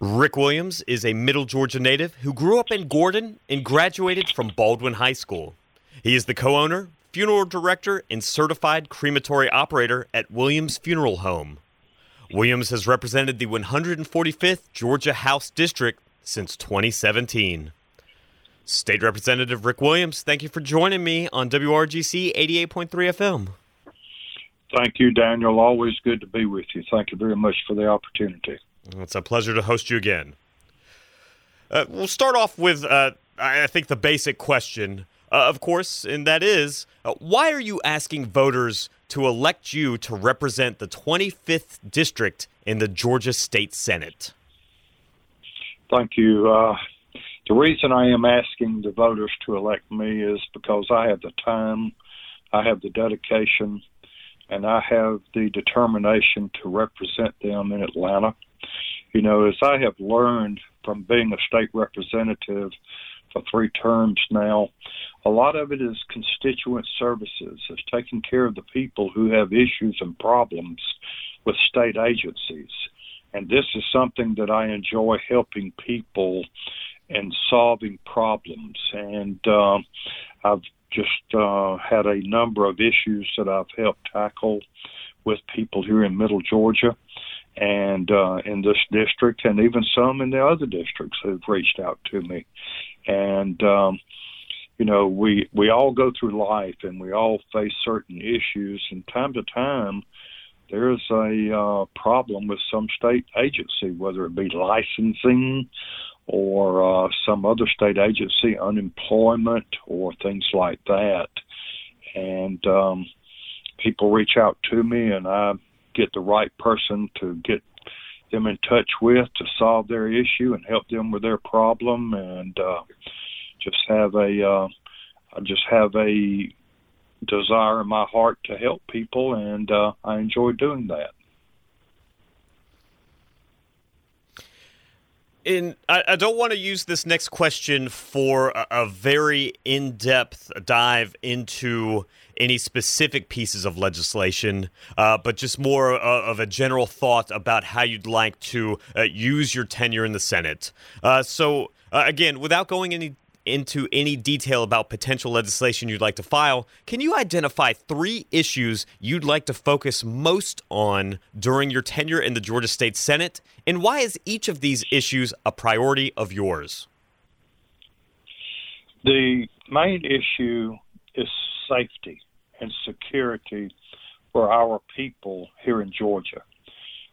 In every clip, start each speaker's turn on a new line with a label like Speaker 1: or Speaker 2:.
Speaker 1: Rick Williams is a Middle Georgia native who grew up in Gordon and graduated from Baldwin High School. He is the co owner, funeral director, and certified crematory operator at Williams Funeral Home. Williams has represented the 145th Georgia House District since 2017. State Representative Rick Williams, thank you for joining me on WRGC 88.3 FM.
Speaker 2: Thank you, Daniel. Always good to be with you. Thank you very much for the opportunity.
Speaker 1: It's a pleasure to host you again. Uh, we'll start off with, uh, I think, the basic question, uh, of course, and that is uh, why are you asking voters to elect you to represent the 25th district in the Georgia State Senate?
Speaker 2: Thank you. Uh, the reason I am asking the voters to elect me is because I have the time, I have the dedication, and I have the determination to represent them in Atlanta. You know, as I have learned from being a state representative for three terms now, a lot of it is constituent services. It's taking care of the people who have issues and problems with state agencies. And this is something that I enjoy helping people and solving problems. And uh, I've just uh, had a number of issues that I've helped tackle with people here in Middle Georgia and uh, in this district, and even some in the other districts who've reached out to me. And um, you know, we we all go through life, and we all face certain issues, and time to time. There's a uh, problem with some state agency, whether it be licensing or uh, some other state agency, unemployment, or things like that. And um, people reach out to me, and I get the right person to get them in touch with to solve their issue and help them with their problem, and uh, just have a uh, I just have a desire in my heart to help people, and uh, I enjoy doing that.
Speaker 1: In I, I, don't want to use this next question for a, a very in-depth dive into any specific pieces of legislation, uh, but just more uh, of a general thought about how you'd like to uh, use your tenure in the Senate. Uh, so, uh, again, without going any into any detail about potential legislation you'd like to file, can you identify three issues you'd like to focus most on during your tenure in the Georgia State Senate? And why is each of these issues a priority of yours?
Speaker 2: The main issue is safety and security for our people here in Georgia.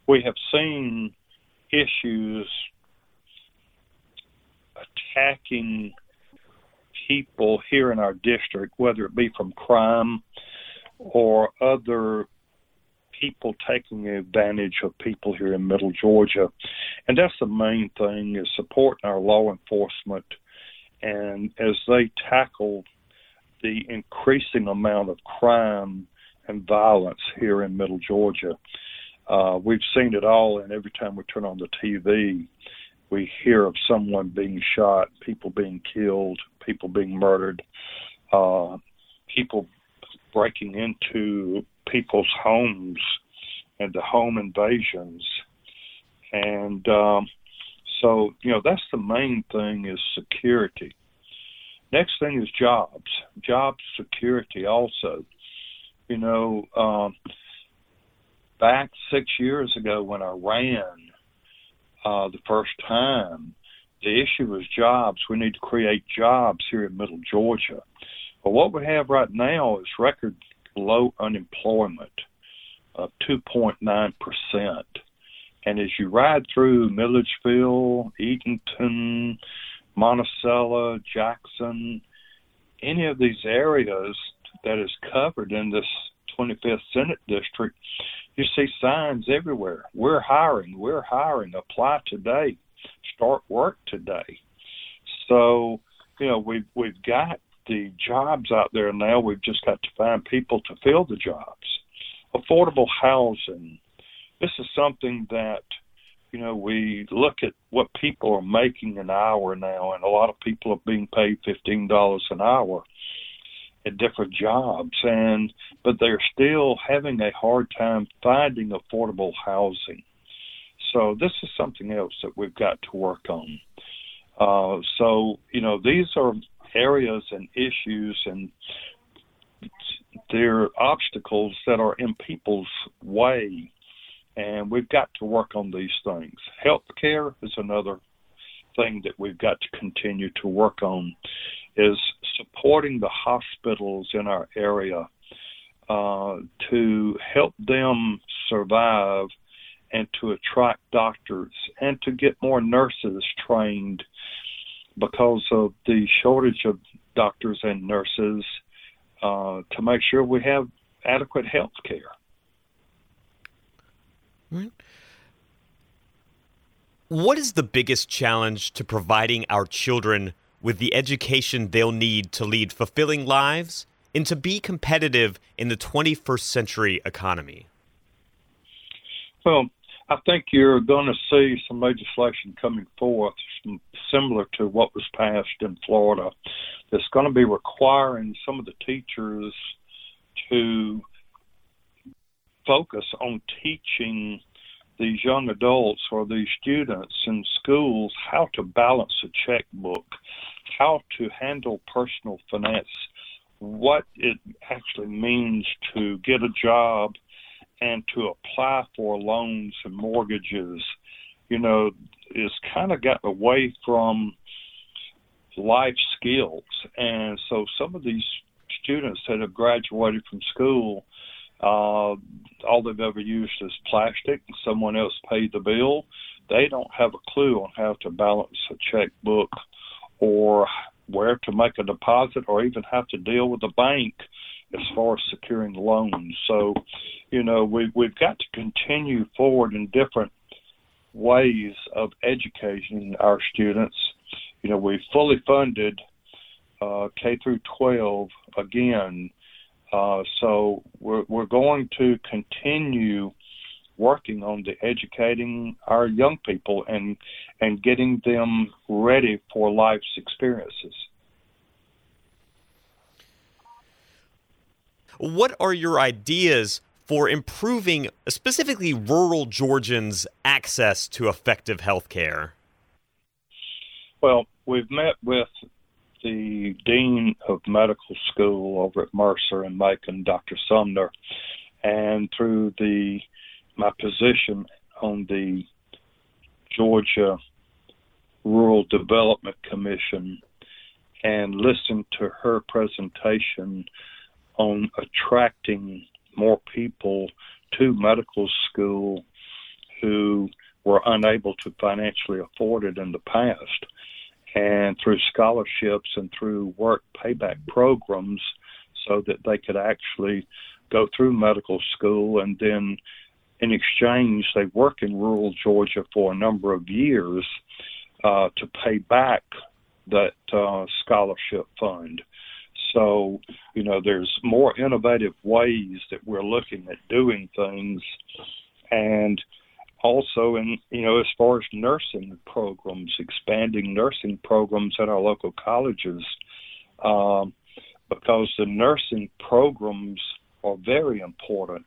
Speaker 2: We have seen issues attacking people here in our district, whether it be from crime or other people taking advantage of people here in middle Georgia. And that's the main thing is supporting our law enforcement and as they tackle the increasing amount of crime and violence here in middle Georgia. Uh, we've seen it all, and every time we turn on the TV, we hear of someone being shot, people being killed, people being murdered, uh, people breaking into people's homes and the home invasions. And um, so, you know, that's the main thing is security. Next thing is jobs, job security also. You know, um, back six years ago when I ran, uh, the first time. The issue was jobs. We need to create jobs here in Middle Georgia. But what we have right now is record low unemployment of 2.9%. And as you ride through Milledgeville, Eatonton, Monticello, Jackson, any of these areas that is covered in this 25th Senate District, you see signs everywhere. We're hiring. We're hiring. Apply today. Start work today. So, you know, we've we've got the jobs out there now. We've just got to find people to fill the jobs. Affordable housing. This is something that, you know, we look at what people are making an hour now, and a lot of people are being paid fifteen dollars an hour at different jobs and but they're still having a hard time finding affordable housing So this is something else that we've got to work on. Uh, so you know these are areas and issues and they're obstacles that are in people's way, and we've got to work on these things. Health care is another thing that we've got to continue to work on is supporting the hospitals in our area uh, to help them survive and to attract doctors and to get more nurses trained because of the shortage of doctors and nurses uh, to make sure we have adequate health care.
Speaker 1: Right. What is the biggest challenge to providing our children with the education they'll need to lead fulfilling lives and to be competitive in the 21st century economy?
Speaker 2: Well, I think you're going to see some legislation coming forth similar to what was passed in Florida that's going to be requiring some of the teachers to focus on teaching these young adults or these students in schools how to balance a checkbook, how to handle personal finance, what it actually means to get a job and to apply for loans and mortgages, you know, is kind of gotten away from life skills. And so some of these students that have graduated from school, uh, all they've ever used is plastic, and someone else paid the bill. They don't have a clue on how to balance a checkbook or where to make a deposit or even how to deal with a bank as far as securing loans. So, you know, we, we've got to continue forward in different ways of educating our students. You know, we fully funded uh, K through 12 again. Uh, so we're, we're going to continue working on the educating our young people and and getting them ready for life's experiences.
Speaker 1: What are your ideas for improving specifically rural Georgians' access to effective health care?
Speaker 2: Well, we've met with the Dean of Medical School over at Mercer and Macon, Dr. Sumner, and through the my position on the Georgia Rural Development Commission and listened to her presentation on attracting more people to medical school who were unable to financially afford it in the past. And through scholarships and through work payback programs, so that they could actually go through medical school and then in exchange they work in rural Georgia for a number of years uh, to pay back that uh, scholarship fund. So, you know, there's more innovative ways that we're looking at doing things. And also, in, you know, as far as nursing programs, expanding nursing programs at our local colleges, um, because the nursing programs are very important.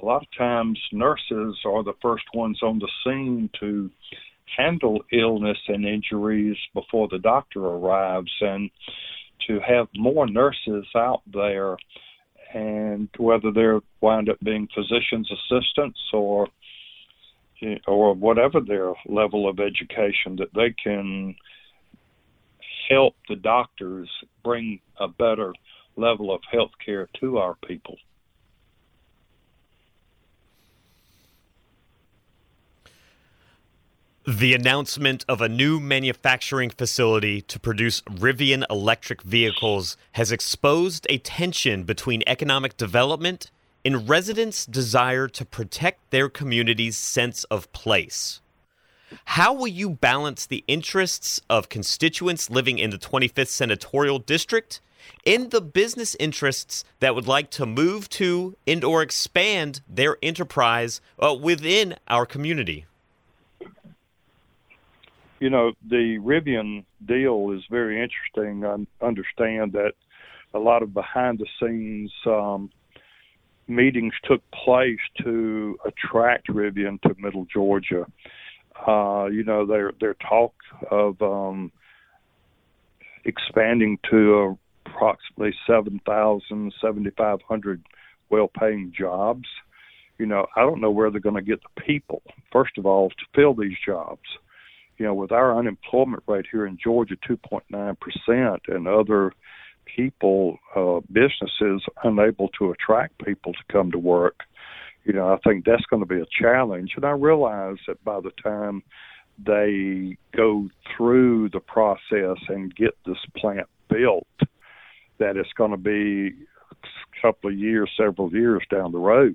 Speaker 2: A lot of times, nurses are the first ones on the scene to handle illness and injuries before the doctor arrives. And to have more nurses out there and whether they're wind up being physician's assistants or or whatever their level of education that they can help the doctors bring a better level of health care to our people.
Speaker 1: The announcement of a new manufacturing facility to produce Rivian electric vehicles has exposed a tension between economic development and residents' desire to protect their community's sense of place. How will you balance the interests of constituents living in the 25th Senatorial District and the business interests that would like to move to and or expand their enterprise uh, within our community?
Speaker 2: You know, the Rivian deal is very interesting. I understand that a lot of behind the scenes um, meetings took place to attract Rivian to Middle Georgia. Uh, you know, their their talk of um, expanding to approximately 7,000, 7,500 well-paying jobs. You know, I don't know where they're going to get the people. First of all, to fill these jobs. You know, with our unemployment rate here in Georgia, 2.9 percent, and other people, uh, businesses unable to attract people to come to work, you know, I think that's going to be a challenge. And I realize that by the time they go through the process and get this plant built, that it's going to be a couple of years, several years down the road.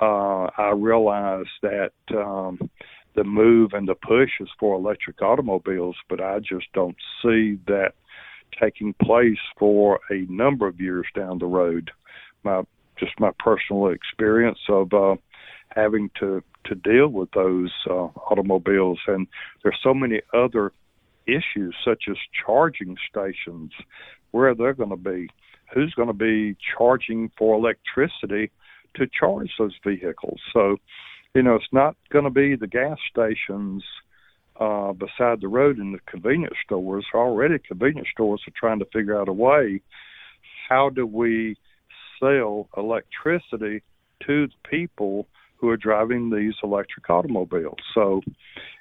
Speaker 2: Uh, I realize that um, the move and the push is for electric automobiles, but I just don't see that taking place for a number of years down the road. My just my personal experience of uh, having to to deal with those uh, automobiles, and there's so many other issues such as charging stations, where they're going to be, who's going to be charging for electricity to charge those vehicles. So, you know, it's not going to be the gas stations uh, beside the road and the convenience stores. Already, convenience stores are trying to figure out a way how do we sell electricity to the people who are driving these electric automobiles. So,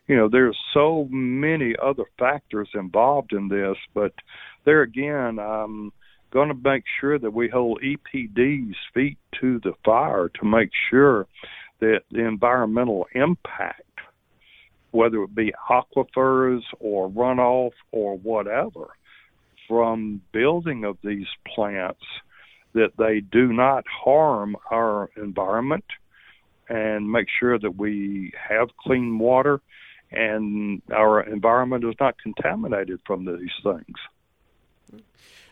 Speaker 2: you know, there's so many other factors involved in this, but there again, I'm going to make sure that we hold EPD's feet to the fire to make sure that the environmental impact whether it be aquifers or runoff or whatever, from building of these plants, that they do not harm our environment and make sure that we have clean water and our environment is not contaminated from these things.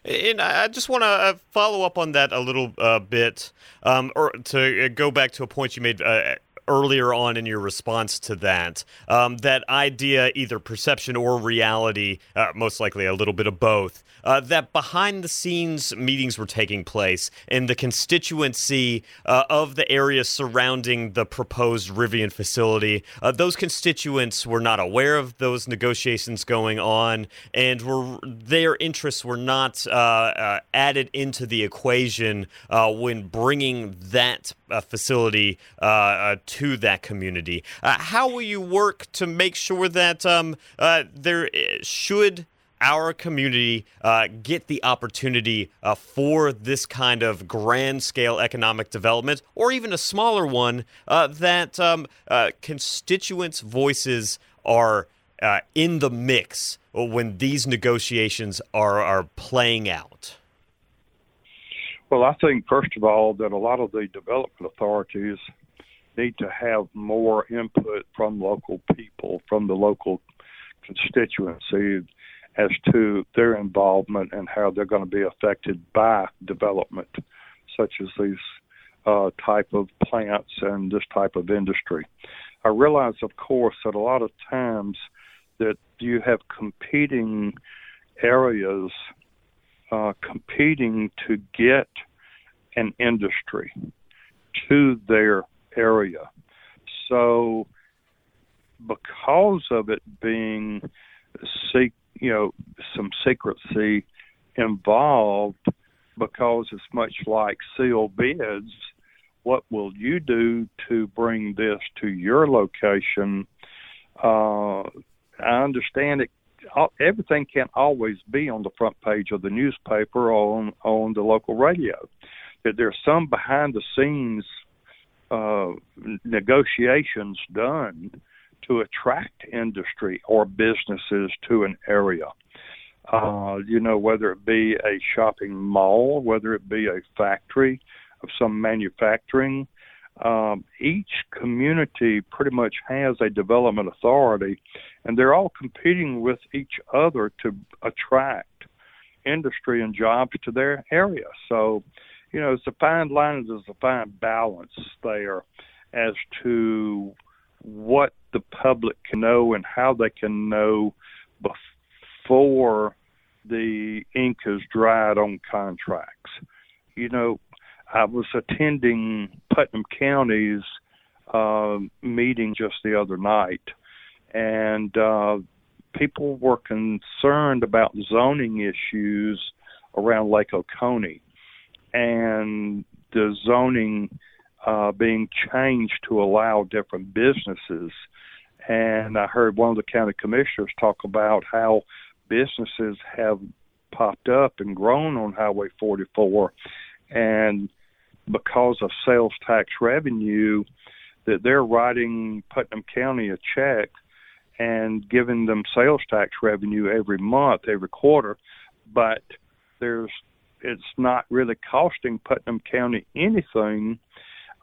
Speaker 1: And I just want to uh, follow up on that a little uh, bit, um, or to uh, go back to a point you made uh, earlier on in your response to that. Um, that idea, either perception or reality, uh, most likely a little bit of both, uh, that behind the scenes meetings were taking place in the constituency uh, of the area surrounding the proposed Rivian facility. Uh, those constituents were not aware of those negotiations going on, and were their interests were not uh, uh, added into the equation when bringing that facility to that community. how will you work to make sure that um, there eh, should our community uh, get the opportunity uh, for this kind of grand scale economic development, or even a smaller one, uh, that um, uh, constituents' voices are uh, in the mix when these negotiations are, are playing out?
Speaker 2: Well, I think, first of all, that a lot of the development authorities need to have more input from local people, from the local constituency as to their involvement and how they're going to be affected by development, such as these uh, type of plants and this type of industry. I realize, of course, that a lot of times that you have competing areas uh, competing to get an industry to their area. So, because of it being you know some secrecy involved because it's much like sealed bids. What will you do to bring this to your location? Uh, I understand it. Everything can't always be on the front page of the newspaper or on on the local radio. That there's some behind the scenes uh, negotiations done to attract industry or businesses to an area. Uh, you know, whether it be a shopping mall, whether it be a factory of some manufacturing, um, each community pretty much has a development authority, and they're all competing with each other to attract industry and jobs to their area. So, you know, it's a fine line, there's a fine balance there as to what the public can know and how they can know before the ink is dried on contracts. You know, I was attending Putnam County's uh, meeting just the other night, and uh, people were concerned about zoning issues around Lake Oconee and the zoning uh, being changed to allow different businesses. And I heard one of the county commissioners talk about how businesses have popped up and grown on Highway 44, and because of sales tax revenue, that they're writing Putnam County a check and giving them sales tax revenue every month, every quarter, but there's it's not really costing Putnam County anything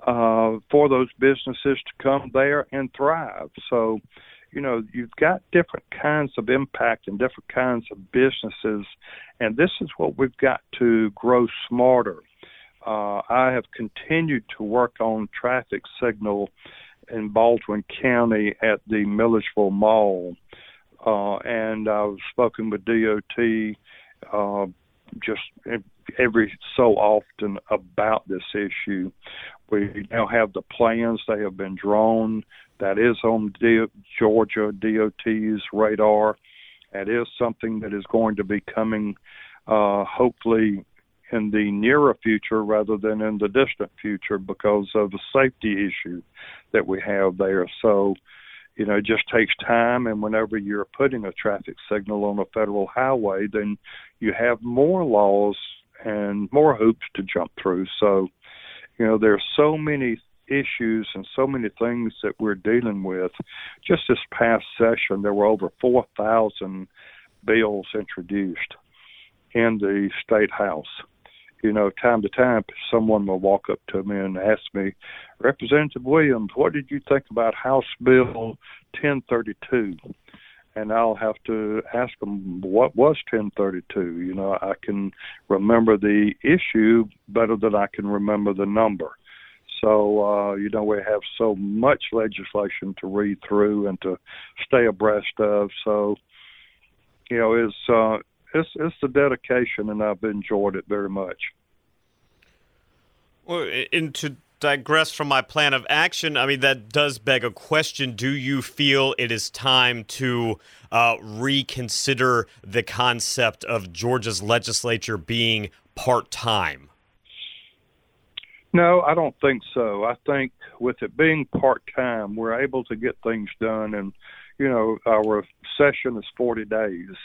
Speaker 2: uh, for those businesses to come there and thrive. So, you know, you've got different kinds of impact and different kinds of businesses, and this is what we've got to grow smarter. Uh, I have continued to work on traffic signal in Baldwin County at the Milledgeville Mall, uh, and I've spoken with DOT uh, just every so often about this issue. We now have the plans; they have been drawn. That is on D- Georgia DOT's radar. That is something that is going to be coming, uh, hopefully, in the nearer future rather than in the distant future because of the safety issue that we have there. So, you know, it just takes time. And whenever you're putting a traffic signal on a federal highway, then you have more laws and more hoops to jump through. So, you know, there are so many issues and so many things that we're dealing with. Just this past session, there were over 4,000 bills introduced in the state house you know, time to time, someone will walk up to me and ask me, Representative Williams, what did you think about House Bill 1032? And I'll have to ask them, what was 1032? You know, I can remember the issue better than I can remember the number. So, uh, you know, we have so much legislation to read through and to stay abreast of. So, you know, it's, uh, it's it's the dedication, and I've enjoyed it very much.
Speaker 1: Well, and to digress from my plan of action, I mean that does beg a question: Do you feel it is time to uh, reconsider the concept of Georgia's legislature being part time?
Speaker 2: No, I don't think so. I think with it being part time, we're able to get things done, and you know our session is forty days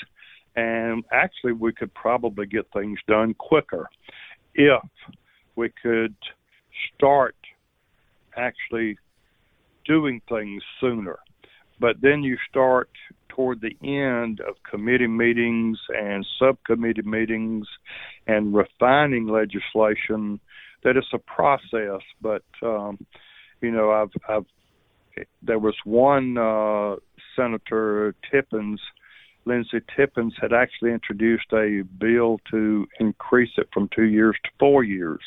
Speaker 2: and actually we could probably get things done quicker if we could start actually doing things sooner. But then you start toward the end of committee meetings and subcommittee meetings and refining legislation that it's a process but um you know i've i've there was one uh senator tippins Lindsey Tippins had actually introduced a bill to increase it from two years to four years.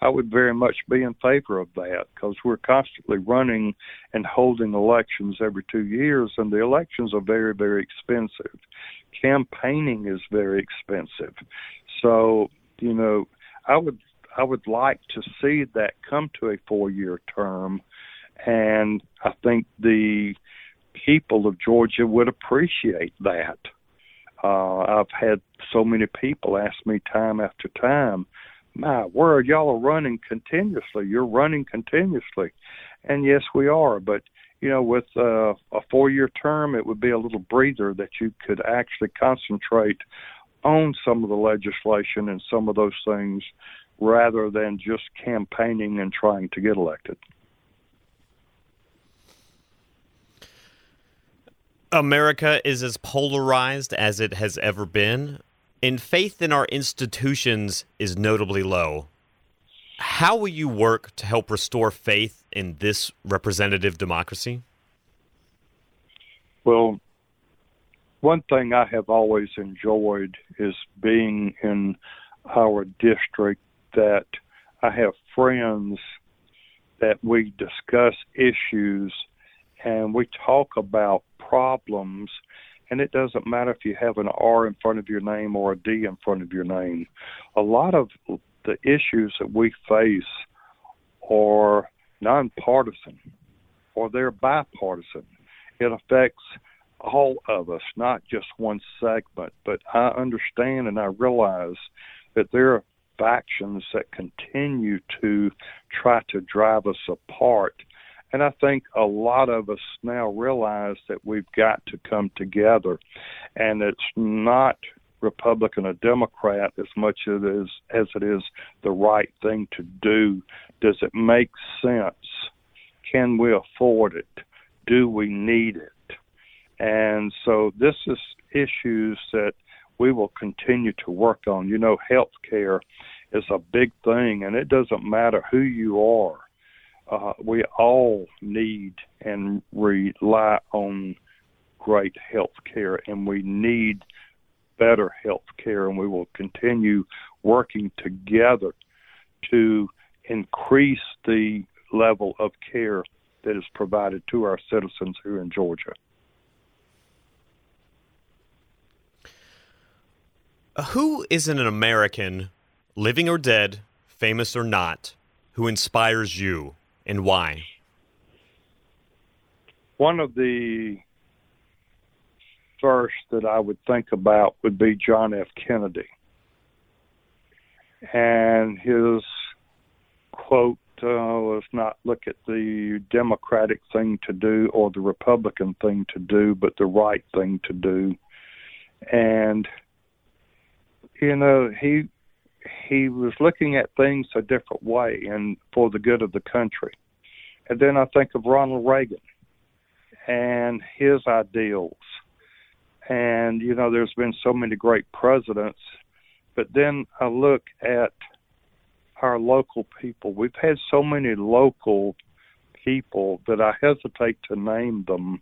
Speaker 2: I would very much be in favor of that because we're constantly running and holding elections every two years, and the elections are very, very expensive. Campaigning is very expensive. So, you know, I would I would like to see that come to a four year term and I think the people of Georgia would appreciate that. Uh, I've had so many people ask me time after time, my word, y'all are running continuously. You're running continuously. And yes, we are. But, you know, with uh, a four year term, it would be a little breather that you could actually concentrate on some of the legislation and some of those things rather than just campaigning and trying to get elected.
Speaker 1: America is as polarized as it has ever been, and faith in our institutions is notably low. How will you work to help restore faith in this representative democracy?
Speaker 2: Well, one thing I have always enjoyed is being in our district that I have friends that we discuss issues and we talk about problems and it doesn't matter if you have an R in front of your name or a D in front of your name. A lot of the issues that we face are nonpartisan or they're bipartisan. It affects all of us, not just one segment. But I understand and I realize that there are factions that continue to try to drive us apart. And I think a lot of us now realize that we've got to come together. And it's not Republican or Democrat as much as it is, as it is the right thing to do. Does it make sense? Can we afford it? Do we need it? And so this is issues that we will continue to work on. You know, health care is a big thing, and it doesn't matter who you are. Uh, we all need and rely on great health care, and we need better health care, and we will continue working together to increase the level of care that is provided to our citizens here in Georgia.
Speaker 1: Who isn't an American, living or dead, famous or not, who inspires you and why?
Speaker 2: One of the first that I would think about would be John F. Kennedy. And his quote uh, was not look at the Democratic thing to do or the Republican thing to do, but the right thing to do. And you know, he he was looking at things a different way and for the good of the country. And then I think of Ronald Reagan and his ideals. And, you know, there's been so many great presidents. But then I look at our local people. We've had so many local people that I hesitate to name them,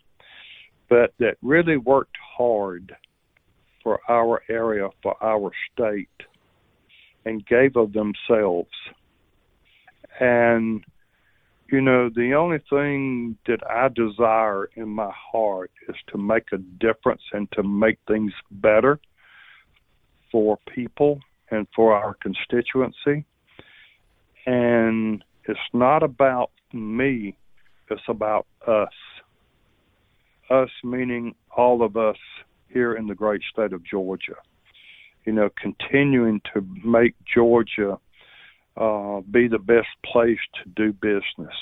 Speaker 2: but that really worked hard for our area, for our state, and gave of themselves. And, you know, the only thing that I desire in my heart is to make a difference and to make things better for people and for our constituency. And it's not about me, it's about us. Us meaning all of us here in the great state of Georgia. You know, continuing to make Georgia uh, be the best place to do business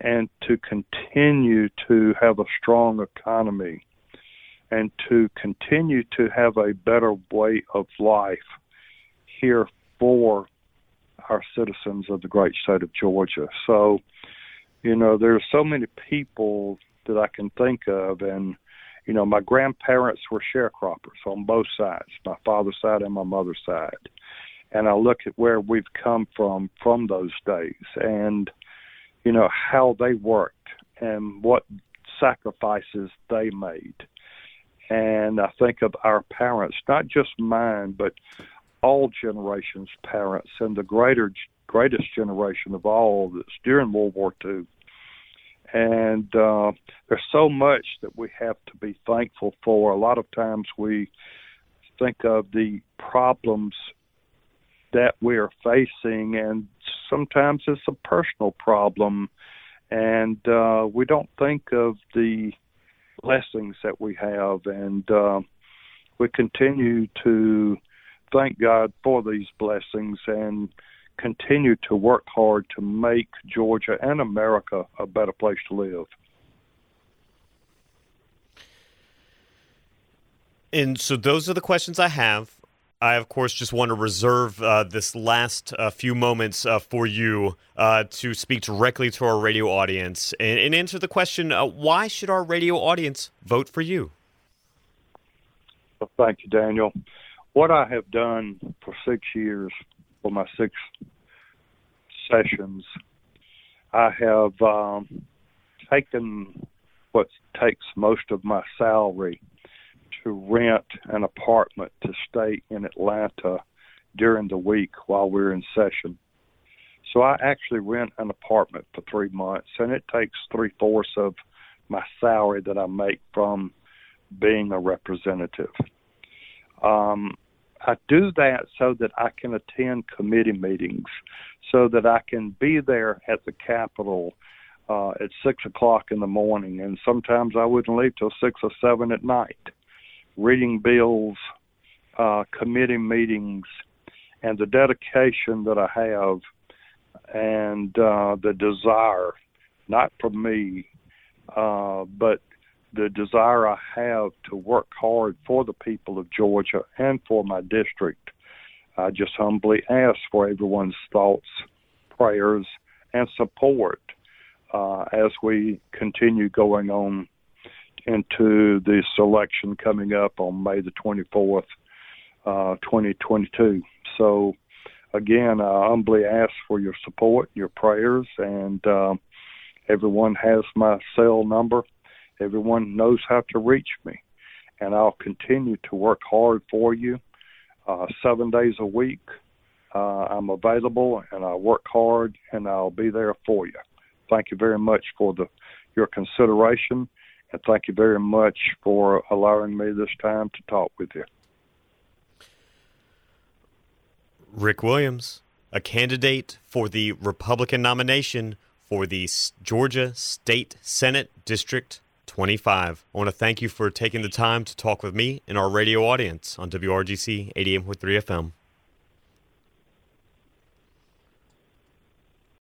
Speaker 2: and to continue to have a strong economy and to continue to have a better way of life here for our citizens of the great state of Georgia. So, you know, there's so many people that I can think of and you know, my grandparents were sharecroppers on both sides, my father's side and my mother's side. And I look at where we've come from from those days and, you know, how they worked and what sacrifices they made. And I think of our parents, not just mine, but all generations' parents and the greater greatest generation of all that's during World War II and uh, there's so much that we have to be thankful for. A lot of times we think of the problems that we are facing, and sometimes it's a personal problem, and uh, we don't think of the blessings that we have, and uh, we continue to thank God for these blessings. And continue to work hard to make Georgia and America a better place to live.
Speaker 1: And so those are the questions I have. I, of course, just want to reserve uh, this last uh, few moments uh, for you uh, to speak directly to our radio audience and, and answer the question uh, why should our radio audience vote for you?
Speaker 2: Well, thank you, Daniel. What I have done for six years for my six sessions, I have um, taken what takes most of my salary to rent an apartment to stay in Atlanta during the week while we're in session. So I actually rent an apartment for three months, and it takes three fourths of my salary that I make from being a representative. Um, I do that so that I can attend committee meetings, so that I can be there at the Capitol uh, at six o'clock in the morning, and sometimes I wouldn't leave till six or seven at night, reading bills, uh, committee meetings, and the dedication that I have, and uh, the desire, not for me, uh, but the desire I have to work hard for the people of Georgia and for my district. I just humbly ask for everyone's thoughts, prayers, and support uh, as we continue going on into the selection coming up on May the 24th, uh, 2022. So, again, I humbly ask for your support, your prayers, and uh, everyone has my cell number Everyone knows how to reach me, and I'll continue to work hard for you uh, seven days a week. Uh, I'm available, and I work hard, and I'll be there for you. Thank you very much for the your consideration, and thank you very much for allowing me this time to talk with you.
Speaker 1: Rick Williams, a candidate for the Republican nomination for the Georgia State Senate District 25. I want to thank you for taking the time to talk with me and our radio audience on WRGC 88.3 FM.